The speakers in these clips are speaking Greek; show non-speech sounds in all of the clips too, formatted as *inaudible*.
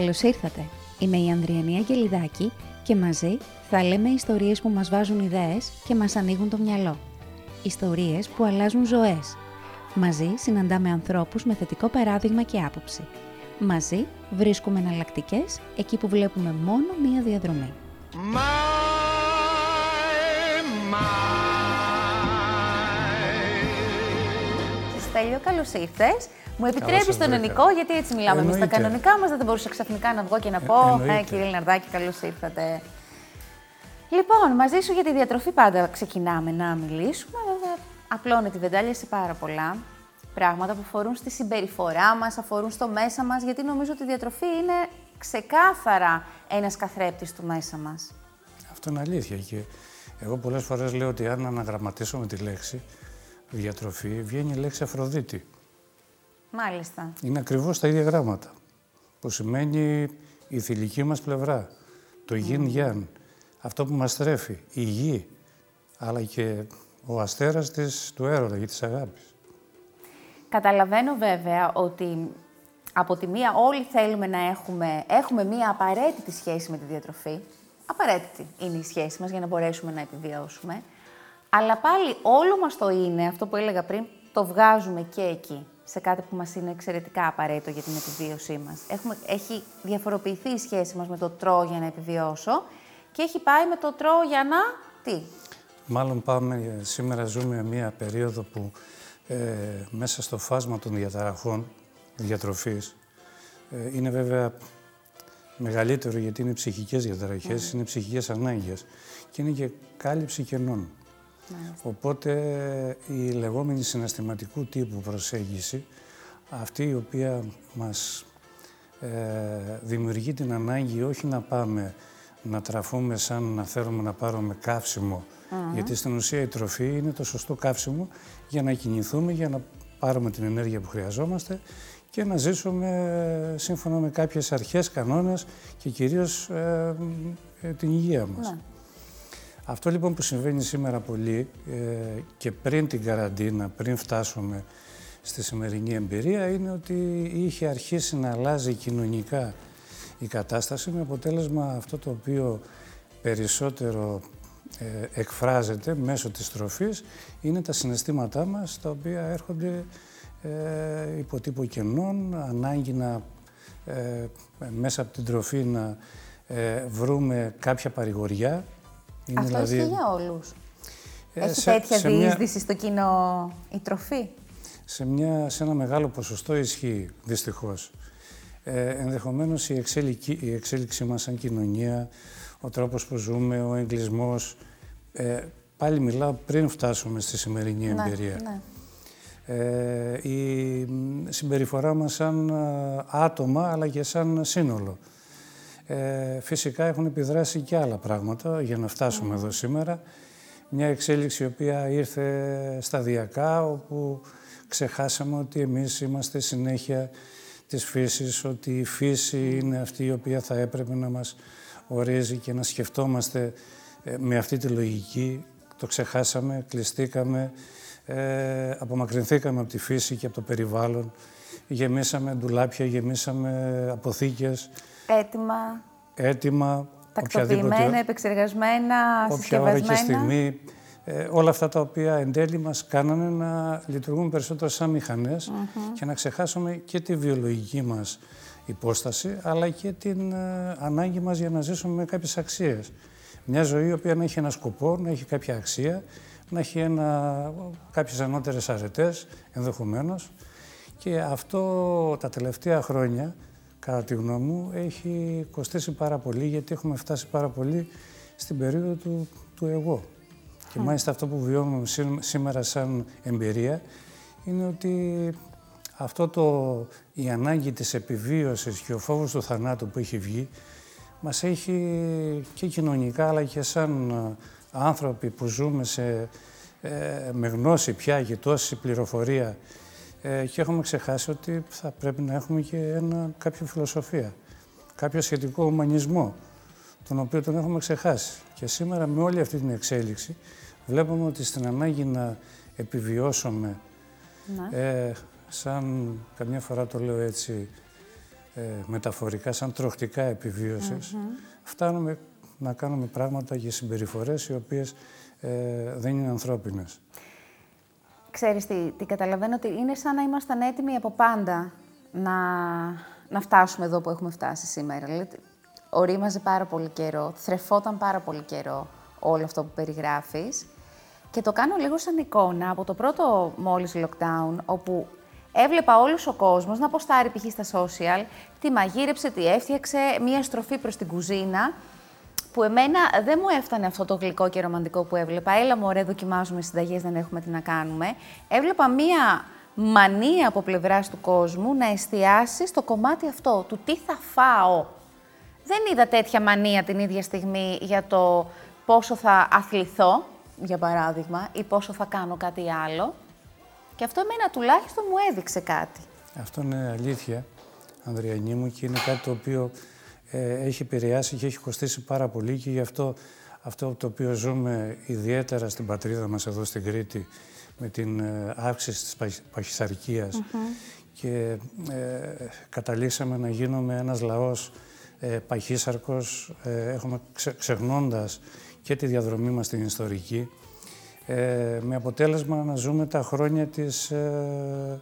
Καλώς ήρθατε. Είμαι η Ανδριανή Αγγελιδάκη και μαζί θα λέμε ιστορίες που μας βάζουν ιδέες και μας ανοίγουν το μυαλό. Ιστορίες που αλλάζουν ζωές. Μαζί συναντάμε ανθρώπους με θετικό παράδειγμα και άποψη. Μαζί βρίσκουμε εναλλακτικές εκεί που βλέπουμε μόνο μία διαδρομή. Στέλιο, καλώς ήρθες. Μου επιτρέπεις τον ελληνικό, γιατί έτσι μιλάμε εμείς στα κανονικά μας. Δεν θα μπορούσα ξαφνικά να βγω και να ε, πω. Ε, κύριε Λιναρδάκη, καλώς ήρθατε. Λοιπόν, μαζί σου για τη διατροφή πάντα ξεκινάμε να μιλήσουμε. Βέβαια, απλώνει τη βεντάλια σε πάρα πολλά πράγματα που αφορούν στη συμπεριφορά μας, αφορούν στο μέσα μας, γιατί νομίζω ότι η διατροφή είναι ξεκάθαρα ένας καθρέπτης του μέσα μας. Αυτό είναι αλήθεια και εγώ πολλές φορές λέω ότι αν αναγραμματίσουμε τη λέξη διατροφή, βγαίνει η λέξη Αφροδίτη. Μάλιστα. Είναι ακριβώς τα ίδια γράμματα, που σημαίνει η θηλυκή μας πλευρά, το γιν γιάν, αυτό που μας τρέφει, η γη, αλλά και ο αστέρας της, του έρωτα και της αγάπης. Καταλαβαίνω βέβαια ότι από τη μία όλοι θέλουμε να έχουμε, έχουμε μία απαραίτητη σχέση με τη διατροφή. Απαραίτητη είναι η σχέση μας για να μπορέσουμε να επιβιώσουμε. Αλλά πάλι όλο μας το είναι, αυτό που έλεγα πριν, το βγάζουμε και εκεί, σε κάτι που μας είναι εξαιρετικά απαραίτητο για την επιβίωσή μας. Έχουμε, έχει διαφοροποιηθεί η σχέση μας με το τρώω για να επιβιώσω και έχει πάει με το τρώω για να... τι; Μάλλον πάμε, σήμερα ζούμε μια περίοδο που ε, μέσα στο φάσμα των διαταραχών διατροφής ε, είναι βέβαια μεγαλύτερο γιατί είναι ψυχικές διαταραχές, είναι ψυχικές ανάγκες και είναι και κάλυψη κενών. Οπότε η λεγόμενη συναστηματικού τύπου προσέγγιση, αυτή η οποία μας ε, δημιουργεί την ανάγκη όχι να πάμε να τραφούμε σαν να θέλουμε να πάρουμε καύσιμο, γιατί στην ουσία η τροφή είναι το σωστό καύσιμο για να κινηθούμε, για να πάρουμε την ενέργεια που χρειαζόμαστε και να ζήσουμε σύμφωνα με κάποιες αρχές, κανόνες και κυρίως ε, ε, την υγεία μας. Ναι. Αυτό λοιπόν που συμβαίνει σήμερα πολύ ε, και πριν την καραντίνα, πριν φτάσουμε στη σημερινή εμπειρία, είναι ότι είχε αρχίσει να αλλάζει κοινωνικά η κατάσταση με αποτέλεσμα αυτό το οποίο περισσότερο ε, εκφράζεται μέσω της τροφής είναι τα συναισθήματά μας τα οποία έρχονται ε, υποτύπου κενών, ανάγκη να ε, μέσα από την τροφή να ε, βρούμε κάποια παρηγοριά. Είναι Αυτό δηλαδή, ισχύει για όλους. Ε, Έχει σε, τέτοια διείσδυση στο κοινό η τροφή; Σε, μια, σε ένα μεγάλο ποσοστό ισχύει, δυστυχώς. Ε, ενδεχομένως η, η εξέλιξή μας σαν κοινωνία, ο τρόπος που ζούμε, ο εγκλισμός, ε, πάλι μιλάω πριν φτάσουμε στη σημερινή ναι, εμπειρία. Ναι. Ε, η συμπεριφορά μας σαν ε, άτομα αλλά και σαν σύνολο. Ε, φυσικά έχουν επιδράσει και άλλα πράγματα για να φτάσουμε εδώ σήμερα. Μια εξέλιξη η οποία ήρθε σταδιακά όπου ξεχάσαμε ότι εμείς είμαστε συνέχεια της φύσης, ότι η φύση είναι αυτή η οποία θα έπρεπε να μας ορίζει και να σκεφτόμαστε ε, με αυτή τη λογική. Το ξεχάσαμε, κλειστήκαμε, ε, απομακρυνθήκαμε από τη φύση και από το περιβάλλον. Γεμίσαμε ντουλάπια, γεμίσαμε αποθήκες. Έτοιμα. Έτοιμα. Τακτοποιημένα, επεξεργασμένα, Όποια ώρα και στιγμή. Ε, όλα αυτά τα οποία εν τέλει μας κάνανε να λειτουργούμε περισσότερο σαν μηχανές και να ξεχάσουμε και τη βιολογική μας υπόσταση, αλλά και την ε, ανάγκη μας για να ζήσουμε με κάποιες αξίες. Μια ζωή η οποία να έχει ένα σκοπό, να έχει κάποια αξία, να έχει ένα, κάποιες ανώτερες αρετές ενδεχομένως και αυτό τα τελευταία χρόνια, κατά τη γνώμη μου, έχει κοστίσει πάρα πολύ γιατί έχουμε φτάσει πάρα πολύ στην περίοδο του, του εγώ. Και μάλιστα αυτό που βιώνουμε σήμερα σαν εμπειρία είναι ότι αυτό το, η ανάγκη της επιβίωσης και ο φόβος του θανάτου που έχει βγει μας έχει και κοινωνικά αλλά και σαν ε, άνθρωποι που ζούμε σε, ε, με γνώση πια και τόση πληροφορία ε, και έχουμε ξεχάσει ότι θα πρέπει να έχουμε και ένα, κάποια φιλοσοφία, κάποιο σχετικό ουμανισμό, τον οποίο τον έχουμε ξεχάσει. Και σήμερα με όλη αυτή την εξέλιξη βλέπουμε ότι στην ανάγκη να επιβιώσουμε, ναι. ε, σαν καμιά φορά το λέω έτσι, ε, μεταφορικά, σαν τροχτικά φτάνουμε να κάνουμε πράγματα και συμπεριφορές οι οποίες ε, δεν είναι ανθρώπινες. Ξέρεις τι, τι καταλαβαίνω ότι είναι σαν να ήμασταν έτοιμοι από πάντα να, να φτάσουμε εδώ που έχουμε φτάσει σήμερα. Δηλαδή, ορίμαζε πάρα πολύ καιρό, θρεφόταν πάρα πολύ καιρό όλο αυτό που περιγράφεις. Και το κάνω λίγο σαν εικόνα από το πρώτο μόλις lockdown, όπου έβλεπα όλος ο κόσμος να αποστάρει π.χ. στα social, τι μαγείρεψε, τι έφτιαξε, μία στροφή προς την κουζίνα, που εμένα δεν μου έφτανε αυτό το γλυκό και ρομαντικό που έβλεπα. Έλα μου, ωραία, δοκιμάζουμε συνταγές, δεν έχουμε τι να κάνουμε. Έβλεπα μία μανία από πλευράς του κόσμου να εστιάσει στο κομμάτι αυτό, του τι θα φάω. Δεν είδα τέτοια μανία την ίδια στιγμή για το πόσο θα αθληθώ, για παράδειγμα, ή πόσο θα κάνω κάτι άλλο. Και αυτό εμένα τουλάχιστον μου έδειξε κάτι. Αυτό είναι αλήθεια, Ανδριανή μου, και είναι κάτι το οποίο ε, έχει επηρεάσει και έχει κοστίσει πάρα πολύ και γι' αυτό αυτό το οποίο ζούμε ιδιαίτερα στην πατρίδα μας εδώ στην Κρήτη με την ε, αύξηση της παχυσαρκίας και ε, καταλήξαμε να γίνουμε ένας λαός ε, παχύσαρκος, ε, έχουμε ξε, ξεχνώντας και τη διαδρομή μας στην ιστορική, ε, με αποτέλεσμα να ζούμε τα χρόνια της ε,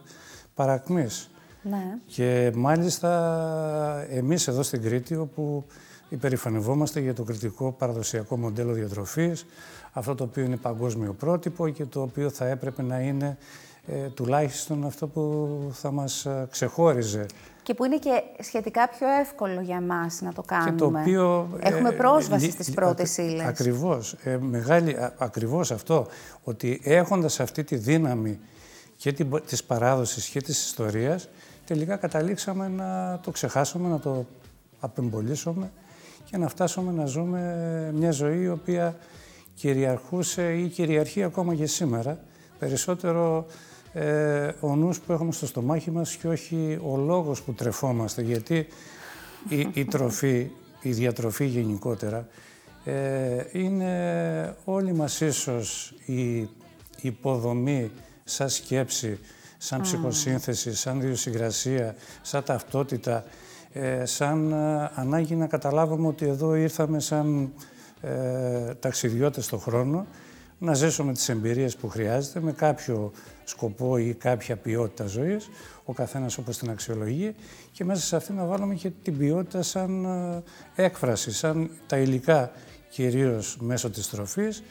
παρακμής. Ναι. Και μάλιστα εμείς εδώ στην Κρήτη, όπου υπερηφανευόμαστε για το κριτικό παραδοσιακό μοντέλο διατροφής, αυτό το οποίο είναι παγκόσμιο πρότυπο και το οποίο θα έπρεπε να είναι ε, τουλάχιστον αυτό που θα μας ε, ξεχώριζε. Και που είναι και σχετικά πιο εύκολο για εμάς να το κάνουμε. Και το οποίο, Έχουμε πρόσβαση ε, στις πρώτες ύλες. Ακριβώς. Ε, μεγάλη, ακριβώς αυτό. Ότι έχοντας αυτή τη δύναμη και την, της παράδοσης και της ιστορίας, τελικά καταλήξαμε να το ξεχάσουμε, να το απεμπολίσουμε και να φτάσουμε να ζούμε μια ζωή η οποία κυριαρχούσε ή κυριαρχεί ακόμα και σήμερα. Περισσότερο ε, ο νους που έχουμε στο στομάχι μας και όχι ο λόγος που τρεφόμαστε. Γιατί η, η τροφή, η διατροφή γενικότερα, ε, είναι όλοι μας ίσως η υποδομή σαν σκέψη, σαν ψυχοσύνθεση, σαν διοσυγρασία, σαν ταυτότητα, ε, σαν ε, ανάγκη να καταλάβουμε ότι εδώ ήρθαμε σαν ε, ταξιδιώτες στον χρόνο, να ζήσουμε τις εμπειρίες που χρειάζεται με κάποιο σκοπό ή κάποια ποιότητα ζωής, ο καθένας όπως την αξιολογεί και μέσα σε αυτή να βάλουμε και την ποιότητα σαν ε, έκφραση, σαν τα υλικά κυρίως μέσω της τροφής,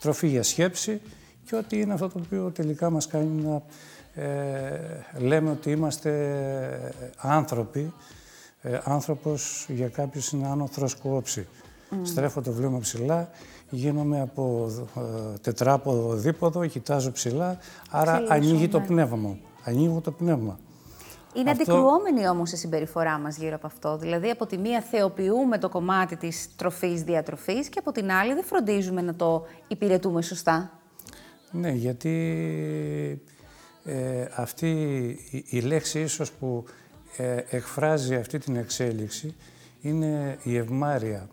τροφή για σκέψη και ότι είναι αυτό το οποίο τελικά μας κάνει να ε, λέμε ότι είμαστε άνθρωποι, ε, άνθρωπος για κάποιους είναι άνωθρος κόψη. Mm. Στρέφω το βλέμμα ψηλά, γίνομαι από ε, τετράποδο δίποδο, κοιτάζω ψηλά, άρα ανοίγει το ναι. πνεύμα μου. Ανοίγω το πνεύμα. Είναι αυτό... αντικρουόμενη όμως η συμπεριφορά μας γύρω από αυτό. Δηλαδή, από τη μία θεοποιούμε το κομμάτι της τροφής-διατροφής και από την άλλη δεν φροντίζουμε να το υπηρετούμε σωστά. Ναι, γιατί ε, αυτή η, η, λέξη ίσως που ε, εκφράζει αυτή την εξέλιξη είναι η ευμάρεια.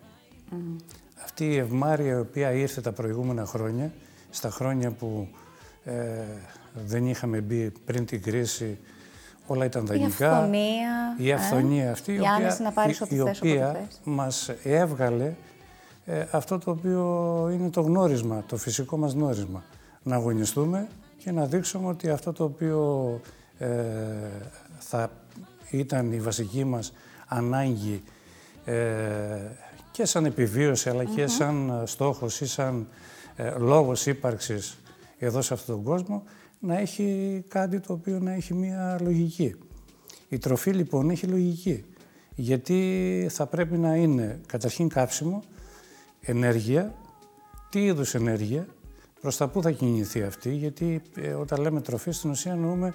Αυτή η ευμάρεια η οποία ήρθε τα προηγούμενα χρόνια, στα χρόνια που ε, δεν είχαμε μπει πριν την κρίση, όλα ήταν δανεικά. Η αυθονία. Η αυθονία αυτή, η, οποία, να πάρεις η, η οποία μας έβγαλε ε, αυτό το οποίο είναι το γνώρισμα, το φυσικό μας γνώρισμα. Να αγωνιστούμε και να δείξουμε ότι αυτό το οποίο ε, θα ήταν η βασική μας ανάγκη ε, και σαν επιβίωση αλλά και σαν ε, στόχος ή σαν ε, λόγος ύπαρξης εδώ σε αυτόν τον κόσμο να έχει κάτι το οποίο να έχει μία λογική. Η τροφή λοιπόν έχει λογική γιατί θα πρέπει να είναι καταρχήν κάψιμο, ενέργεια, τι είδους ενέργεια, προς τα πού θα κινηθεί αυτή, γιατί ε, όταν λέμε τροφή στην ουσία εννοούμε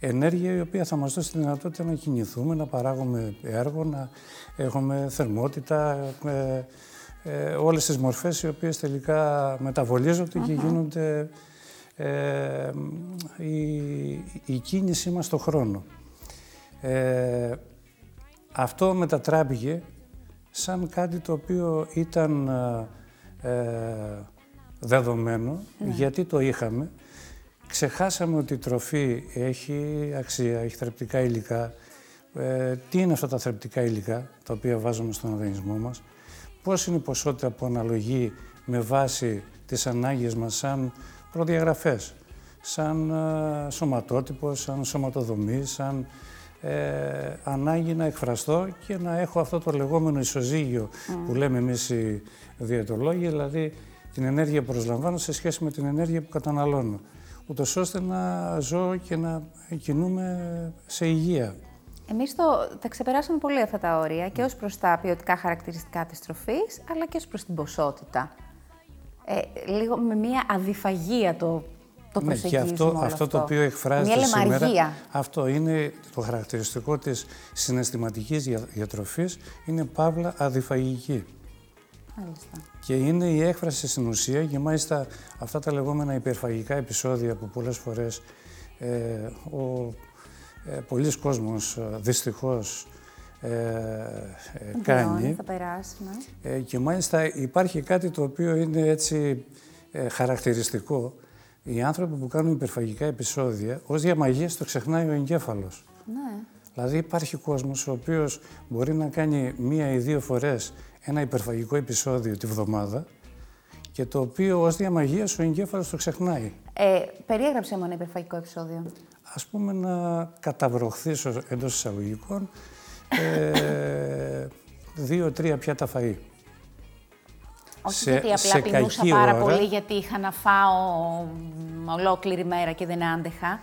ενέργεια η οποία θα μας δώσει τη δυνατότητα να κινηθούμε, να παράγουμε έργο, να έχουμε θερμότητα, ε, ε, όλες τις μορφές οι οποίες τελικά μεταβολίζονται και γίνονται ε, η, η κίνησή μας στο χρόνο. Ε, αυτό μετατράπηκε σαν κάτι το οποίο ήταν ε, δεδομένο, ναι. γιατί το είχαμε, Ξεχάσαμε ότι η τροφή έχει αξία, έχει θρεπτικά υλικά, ε, τι είναι αυτά τα θρεπτικά υλικά τα οποία βάζουμε στον οργανισμό μας, πώς είναι η ποσότητα που αναλογεί με βάση τις ανάγκες μας σαν προδιαγραφές, σαν ε, σωματότυπος, σαν σωματοδομής, σαν ε, ανάγκη να εκφραστώ και να έχω αυτό το λεγόμενο ισοζύγιο που λέμε εμείς οι διαιτολόγοι, δηλαδή την ενέργεια που προσλαμβάνω σε σχέση με την ενέργεια που καταναλώνω, ούτως ώστε να ζω και να κινούμε σε υγεία. Εμείς το, τα ξεπεράσαμε πολύ αυτά τα όρια και ως προς τα ποιοτικά χαρακτηριστικά της τροφής, αλλά και ως προς την ποσότητα. Ε, λίγο με μια αδιφαγία το το ναι, και αυτό, αυτό, το οποίο εκφράζεται Μια σήμερα, αυτό είναι το χαρακτηριστικό της συναισθηματικής διατροφής, είναι παύλα αδιφαγική. Μάλιστα. Και είναι η έκφραση στην ουσία και μάλιστα αυτά τα λεγόμενα υπερφαγικά επεισόδια που πολλές φορές ε, ο ε, πολλοί κόσμος ε, δυστυχώς ε, ε κάνει. Θα περάσει, ναι. ε, και μάλιστα υπάρχει κάτι το οποίο είναι έτσι χαρακτηριστικό οι άνθρωποι που κάνουν υπερφαγικά επεισόδια, ως διαμαγεία το ξεχνάει ο εγκέφαλος. Ναι. Δηλαδή υπάρχει κόσμος ο οποίος μπορεί να κάνει μία ή δύο φορές ένα υπερφαγικό επεισόδιο τη βδομάδα και το οποίο ως διαμαγείας ο εγκέφαλος το ξεχνάει. Ε, περιέγραψε μου ένα υπερφαγικό επεισόδιο. Α πούμε να καταβροχθήσω εντός εισαγωγικών ε, δύο-τρία πιάτα φαΐ. Όχι σε, γιατί απλά πεινούσα πάρα πολύ γιατί είχα να φάω ολόκληρη μέρα και δεν άντεχα.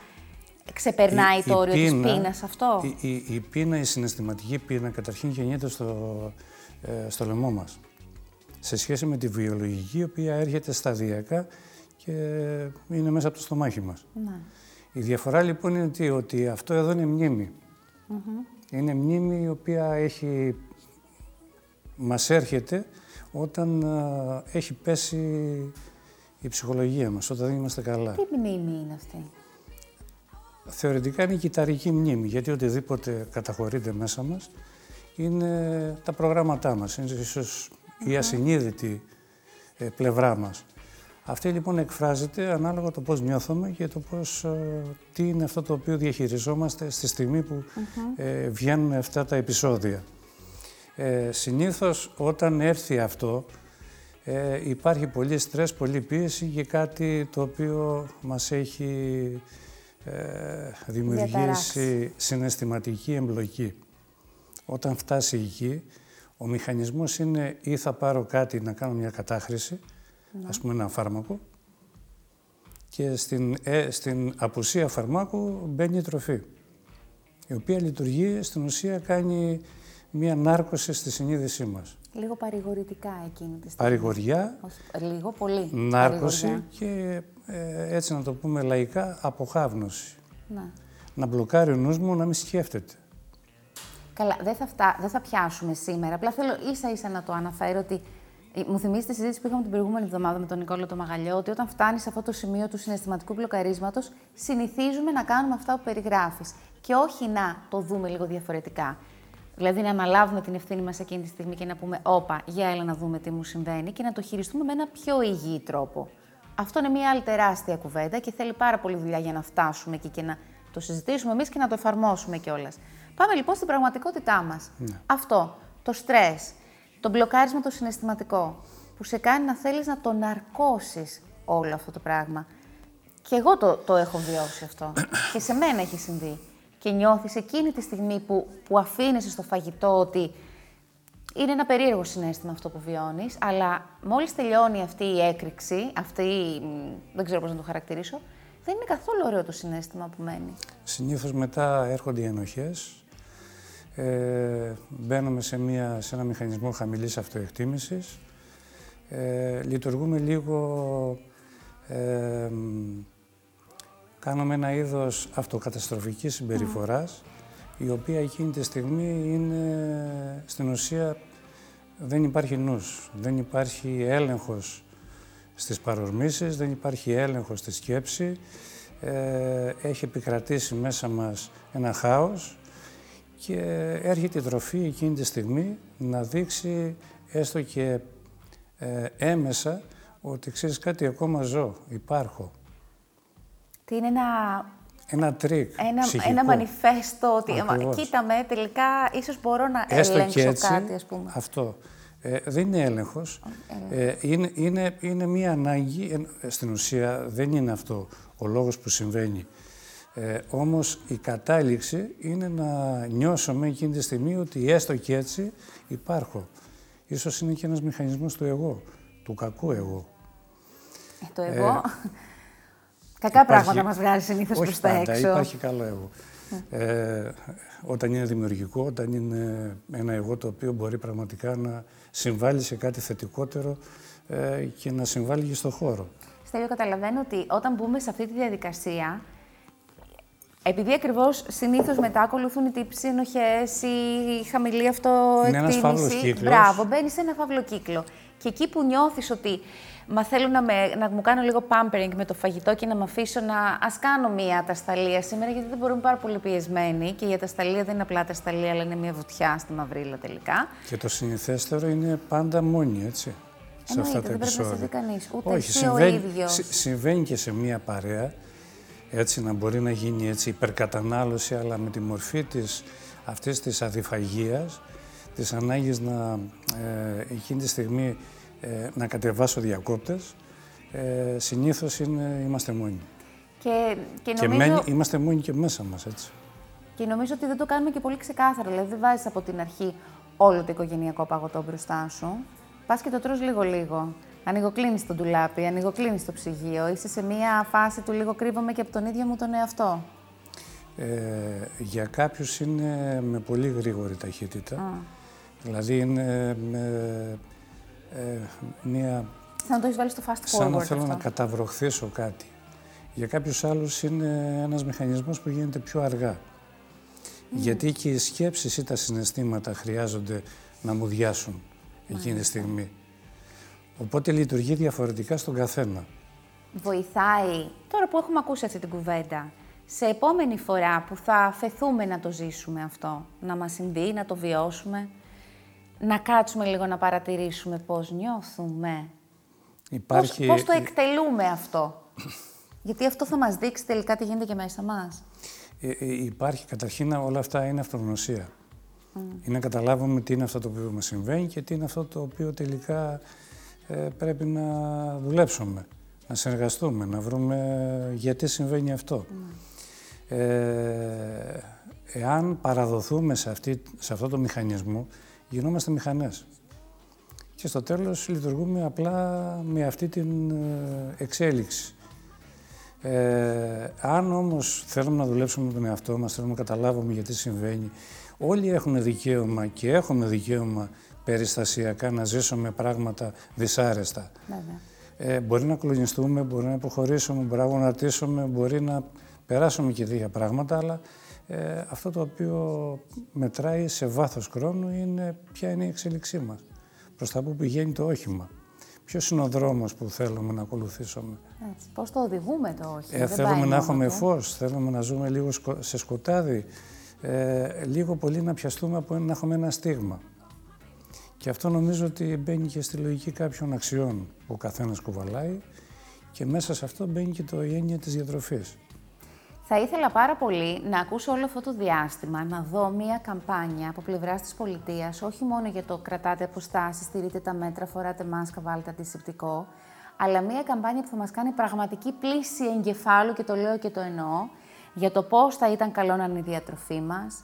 Ξεπερνάει το όριο της πείνας αυτό; Η, η, η πείνα, η συναισθηματική πείνα, καταρχήν γεννιέται στο, ε, στο λαιμό μας. Σε σχέση με τη βιολογική, η οποία έρχεται σταδιακά και είναι μέσα από το στομάχι μας. Ναι. Η διαφορά λοιπόν είναι ότι, ότι αυτό εδώ είναι μνήμη. Είναι μνήμη η οποία έχει, μας έρχεται όταν έχει πέσει η ψυχολογία μας, όταν δεν είμαστε καλά. Τι μνήμη είναι αυτή; Θεωρητικά είναι η κυταρική μνήμη, γιατί οτιδήποτε καταχωρείται μέσα μας είναι τα προγράμματά μας, είναι ίσως η ασυνείδητη ε, πλευρά μας. Αυτή λοιπόν εκφράζεται ανάλογα το πώς νιώθουμε και το πώς, τι είναι αυτό το οποίο διαχειριζόμαστε στη στιγμή που ε, βγαίνουν αυτά τα επεισόδια. Ε, συνήθως όταν έρθει αυτό ε, υπάρχει πολύ στρες, πολύ πίεση και κάτι το οποίο μας έχει ε, δημιουργήσει συναισθηματική εμπλοκή. Όταν φτάσει εκεί, ο μηχανισμός είναι ή θα πάρω κάτι να κάνω μια κατάχρηση, ναι. ας πούμε ένα φάρμακο, και στην, ε, στην απουσία φαρμάκου μπαίνει η τροφή, η οποία λειτουργεί, στην ουσία κάνει μία νάρκωση στη συνείδησή μας. Λίγο παρηγορητικά εκείνη τη στιγμή. Παρηγοριά. Λίγο, πολύ. Νάρκωση και ε, έτσι να το πούμε λαϊκά, αποχάβνωση. Να. Να μπλοκάρει ο νους μου να μην σκέφτεται. Καλά, δεν θα, φτά, δεν θα πιάσουμε σήμερα. Απλά θέλω ίσα ίσα να το αναφέρω ότι ε, μου θυμίζει τη συζήτηση που είχαμε την προηγούμενη εβδομάδα με τον Νικόλο το Μαγαλιό, ότι όταν φτάνεις σε αυτό το σημείο του συναισθηματικού μπλοκαρίσματος, συνηθίζουμε να κάνουμε αυτά που περιγράφεις. Και όχι να το δούμε λίγο διαφορετικά. Δηλαδή να αναλάβουμε την ευθύνη μας εκείνη τη στιγμή και να πούμε: Όπα, για έλα να δούμε τι μου συμβαίνει και να το χειριστούμε με ένα πιο υγιή τρόπο. Αυτό είναι μια άλλη τεράστια κουβέντα και θέλει πάρα πολύ δουλειά για να φτάσουμε εκεί και να το συζητήσουμε εμείς και να το εφαρμόσουμε κιόλας. Πάμε λοιπόν στην πραγματικότητά μας. Ναι. Αυτό, το στρες, το μπλοκάρισμα το συναισθηματικό, που σε κάνει να θέλεις να το ναρκώσεις όλο αυτό το πράγμα. Και εγώ το, το έχω βιώσει αυτό. *clears throat* και σε μένα έχει συμβεί και νιώθεις εκείνη τη στιγμή που, που αφήνεσαι στο φαγητό ότι είναι ένα περίεργο συνέστημα αυτό που βιώνεις, αλλά μόλις τελειώνει αυτή η έκρηξη, αυτή, δεν ξέρω πώς να το χαρακτηρίσω, δεν είναι καθόλου ωραίο το συνέστημα που μένει. Συνήθως μετά έρχονται οι ενοχές, ε, μπαίνουμε σε, μια, σε ένα μηχανισμό χαμηλής αυτοεκτίμησης, ε, λειτουργούμε λίγο ε, κάνουμε ένα είδος αυτοκαταστροφικής συμπεριφοράς, η οποία εκείνη τη στιγμή είναι, στην ουσία, δεν υπάρχει νους, δεν υπάρχει έλεγχος στις παρορμήσεις, δεν υπάρχει έλεγχος στη σκέψη, ε, έχει επικρατήσει μέσα μας ένα χάος και έρχεται η τροφή εκείνη τη στιγμή να δείξει έστω και ε, έμμεσα ότι ξέρεις κάτι ακόμα ζω, υπάρχω. Τι είναι ένα ένα τρικ Ένα, ψυχικό. ένα μανιφέστο ότι Ακριβώς. κοίτα με, τελικά ίσως μπορώ να Έστω ελέγξω και έτσι, κάτι, ας πούμε. αυτό. Ε, δεν είναι έλεγχος. Ε, είναι, είναι, είναι μία ανάγκη, ε, στην ουσία δεν είναι αυτό ο λόγος που συμβαίνει. Ε, όμως η κατάληξη είναι να νιώσουμε εκείνη τη στιγμή ότι έστω και έτσι υπάρχω. Ίσως είναι και ένας μηχανισμός του εγώ, του κακού εγώ. Ε, το εγώ. *laughs* Κακά πράγματα μας βγάζει συνήθως όχι προς τα πάντα, έξω. υπάρχει καλό εγώ. Ε, όταν είναι δημιουργικό, όταν είναι ένα εγώ το οποίο μπορεί πραγματικά να συμβάλλει σε κάτι θετικότερο ε, και να συμβάλλει και στο χώρο. Στέλιο, καταλαβαίνω ότι όταν μπούμε σε αυτή τη διαδικασία, επειδή ακριβώς συνήθως μετά ακολουθούν οι τύψει ενοχέ, η χαμηλή αυτοεκτίμηση. Είναι ένας φαύλος κύκλος. Μπράβο, μπαίνει σε ένα φαύλο κύκλο. Και εκεί που νιώθεις ότι μα θέλουν να, με, να μου κάνω λίγο pampering με το φαγητό και να με αφήσω να. Α κάνω μία ατασταλία σήμερα, γιατί δεν μπορούμε πάρα πολύ πιεσμένοι. Και η ατασταλία δεν είναι απλά ατασταλία, αλλά είναι μία βουτιά στη μαυρίλα τελικά. Και το συνηθέστερο είναι πάντα μόνοι, έτσι, σε αυτά Εννοείται, τα δεν πρέπει να σε επεισόδια. δει κανείς, ούτε Όχι, εσύ ο συμβαίνει, ίδιος. συ- συμβαίνει και σε μία παρέα, έτσι να μπορεί να γίνει έτσι υπερκατανάλωση, αλλά με τη μορφή της, αυτής της αδιφαγίας, της ανάγκης να ε, εκείνη τη στιγμή ε, να κατεβάσω διακόπτες, ε, συνήθως είναι, είμαστε μόνοι. Και, και, Και νομίζω... μένει, είμαστε μόνοι και μέσα μας, έτσι. Και νομίζω ότι δεν το κάνουμε και πολύ ξεκάθαρο. Δηλαδή, δεν βάζεις από την αρχή όλο το οικογενειακό παγωτό μπροστά σου. Πας και το τρως λίγο-λίγο. Ανοιγοκλίνεις το ντουλάπι, ανοιγοκλίνεις το ψυγείο. Είσαι σε μια φάση του λίγο κρύβομαι και από τον ίδιο μου τον εαυτό. Ε, για κάποιους είναι με πολύ γρήγορη ταχύτητα. Δηλαδή είναι με, ε, μία, Σαν να το έχεις βάλει στο fast forward. σαν να θέλω αυτό. να καταβροχθήσω κάτι. Για κάποιους άλλους είναι ένας μηχανισμός που γίνεται πιο αργά. Γιατί και οι σκέψεις ή τα συναισθήματα χρειάζονται να μου διάσουν εκείνη τη στιγμή. Οπότε λειτουργεί διαφορετικά στον καθένα. Βοηθάει, τώρα που έχουμε ακούσει αυτή την κουβέντα, σε επόμενη φορά που θα αφαιθούμε να το ζήσουμε αυτό, να μας συμβεί, να το βιώσουμε, να κάτσουμε λίγο να παρατηρήσουμε πώς νιώθουμε. Υπάρχει, Πώς, πώς το εκτελούμε αυτό; Γιατί αυτό θα μας δείξει τελικά τι γίνεται και μέσα μας. Ε, ε, υπάρχει καταρχήν όλα αυτά είναι αυτογνωσία. Είναι να καταλάβουμε τι είναι αυτό το οποίο μας συμβαίνει και τι είναι αυτό το οποίο τελικά ε, πρέπει να δουλέψουμε, να συνεργαστούμε, να βρούμε γιατί συμβαίνει αυτό. Ε, εάν παραδοθούμε σε, αυτή, σε αυτό το μηχανισμό, γινόμαστε μηχανές. Και στο τέλος λειτουργούμε απλά με αυτή την ε, εξέλιξη. Ε, αν όμως θέλουμε να δουλέψουμε με τον εαυτό μας, θέλουμε να καταλάβουμε γιατί συμβαίνει, όλοι έχουν δικαίωμα και έχουμε δικαίωμα περιστασιακά να ζήσουμε πράγματα δυσάρεστα. Βέβαια. Ε, μπορεί να κλονιστούμε, μπορεί να υποχωρήσουμε, μπορεί να γονατίσουμε, μπορεί να περάσουμε και τέτοια πράγματα, αλλά ε, αυτό το οποίο μετράει σε βάθος χρόνου είναι ποια είναι η εξέλιξή μας, προς τα που πηγαίνει το όχημα. Ποιος είναι ο δρόμος που θέλουμε να ακολουθήσουμε; Έτσι. Πώς το οδηγούμε το όχι. Ε, δεν θέλουμε πάει να μόνο έχουμε του. φως, θέλουμε να ζούμε λίγο σκο- σε σκοτάδι, ε, λίγο πολύ να πιαστούμε από ένα, να έχουμε ένα στίγμα. Και αυτό νομίζω ότι μπαίνει και στη λογική κάποιων αξιών που ο καθένας κουβαλάει και μέσα σε αυτό μπαίνει και το η έννοια της διατροφής. Θα ήθελα πάρα πολύ να ακούσω όλο αυτό το διάστημα, να δω μία καμπάνια από πλευράς της πολιτείας, όχι μόνο για το κρατάτε αποστάσεις, στηρείτε τα μέτρα, φοράτε μάσκα, βάλτε αντισηπτικό, αλλά μία καμπάνια που θα μας κάνει πραγματική πλήση εγκεφάλου, και το λέω και το εννοώ, για το πώς θα ήταν καλό να είναι η διατροφή μας,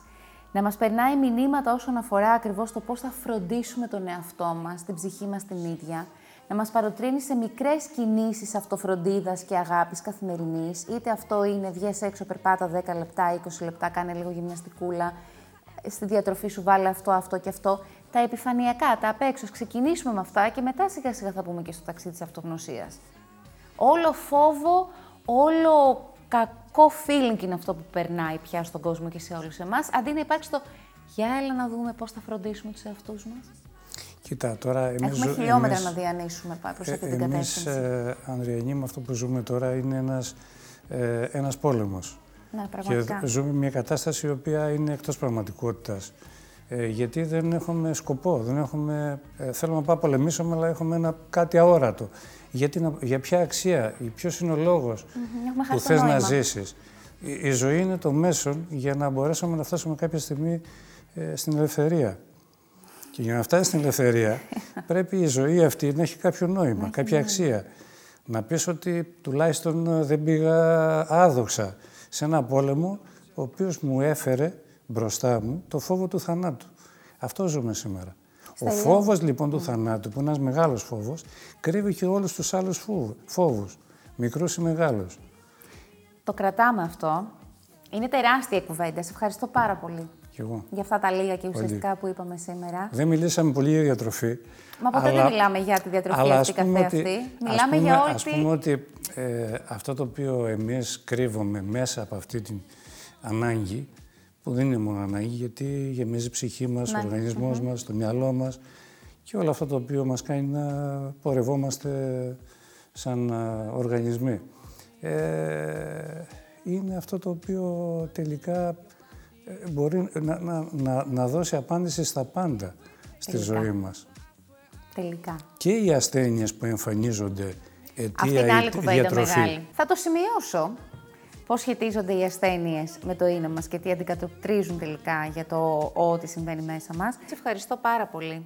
να μας περνάει μηνύματα όσον αφορά ακριβώς το πώς θα φροντίσουμε τον εαυτό μας, την ψυχή μας την ίδια, να μας παροτρύνει σε μικρές κινήσεις αυτοφροντίδας και αγάπης καθημερινής, είτε αυτό είναι βγες έξω, περπάτα 10 λεπτά, 20 λεπτά, κάνε λίγο γυμναστικούλα, στη διατροφή σου βάλε αυτό, αυτό και αυτό. Τα επιφανειακά, τα απ' έξω, ξεκινήσουμε με αυτά και μετά σιγά σιγά θα πούμε και στο ταξίδι της αυτογνωσίας. Όλο φόβο, όλο κακό feeling είναι αυτό που περνάει πια στον κόσμο και σε όλους εμάς, αντί να υπάρξει το «Για έλα να δούμε πώς θα φροντίσουμε τους εαυτούς μας». Κοίτα, τώρα εμείς... Έχουμε ζω- χιλιόμετρα εμείς- να διανύσουμε πά- προς Ε, αυτή την εμείς, κατεύθυνση. ε, Ανδριανή, με αυτό που ζούμε τώρα είναι ένας, ε, ένας πόλεμος. ναι, Και πραγματικά. ζούμε μια κατάσταση η οποία είναι εκτός πραγματικότητας. Ε, γιατί δεν έχουμε σκοπό, δεν έχουμε, ε, θέλουμε να πάμε πολεμήσουμε, αλλά έχουμε ένα, κάτι αόρατο. Γιατί να, για ποια αξία, ποιος είναι ο λόγος Μμμ, έχουμε που χάσει το θες να νόημα. ζήσεις. η ζωή είναι το μέσο για να μπορέσουμε να φτάσουμε κάποια στιγμή ε, στην ελευθερία. Και για να φτάσεις στην ελευθερία *laughs* πρέπει η ζωή αυτή να έχει κάποιο νόημα, κάποια αξία. Να πεις ότι τουλάχιστον ε, δεν πήγα άδοξα σε ένα πόλεμο ο οποίος μου έφερε μπροστά μου το φόβο του θανάτου. Αυτό ζούμε σήμερα. Ο φόβος λοιπόν του θανάτου, που είναι ένας μεγάλος φόβος, κρύβει και όλους τους άλλους φόβους, μικρούς ή μεγάλους. Το κρατάμε αυτό. Είναι τεράστια κουβέντα. Σε ευχαριστώ πάρα πολύ. Και εγώ. Για αυτά τα λίγα και ουσιαστικά που είπαμε σήμερα. Δεν μιλήσαμε πολύ για διατροφή. Μα ποτέ δεν μιλάμε για τη διατροφή αλλά αυτή καθε Μιλάμε για όλη Ας πούμε ότι ε, αυτό το οποίο εμείς κρύβουμε μέσα από αυτή την ανάγκη, που δεν είναι μόνο ανάγκη, γιατί γεμίζει η ψυχή μας, ο οργανισμός μας, το μυαλό μας και όλο αυτό το οποίο μας κάνει να πορευόμαστε σαν οργανισμοί. Ε, είναι αυτό το οποίο τελικά ε, μπορεί να, να, να, δώσει απάντηση στα πάντα στη ζωή μας. Τελικά. Και οι ασθένειες που εμφανίζονται αιτία Αυτή είναι άλλη κουβέντα μεγάλη. Θα το σημειώσω. Πώς σχετίζονται οι ασθένειες με το είναι μας και τι αντικατοπτρίζουν τελικά για το ό,τι συμβαίνει μέσα μας. Σε ευχαριστώ πάρα πολύ.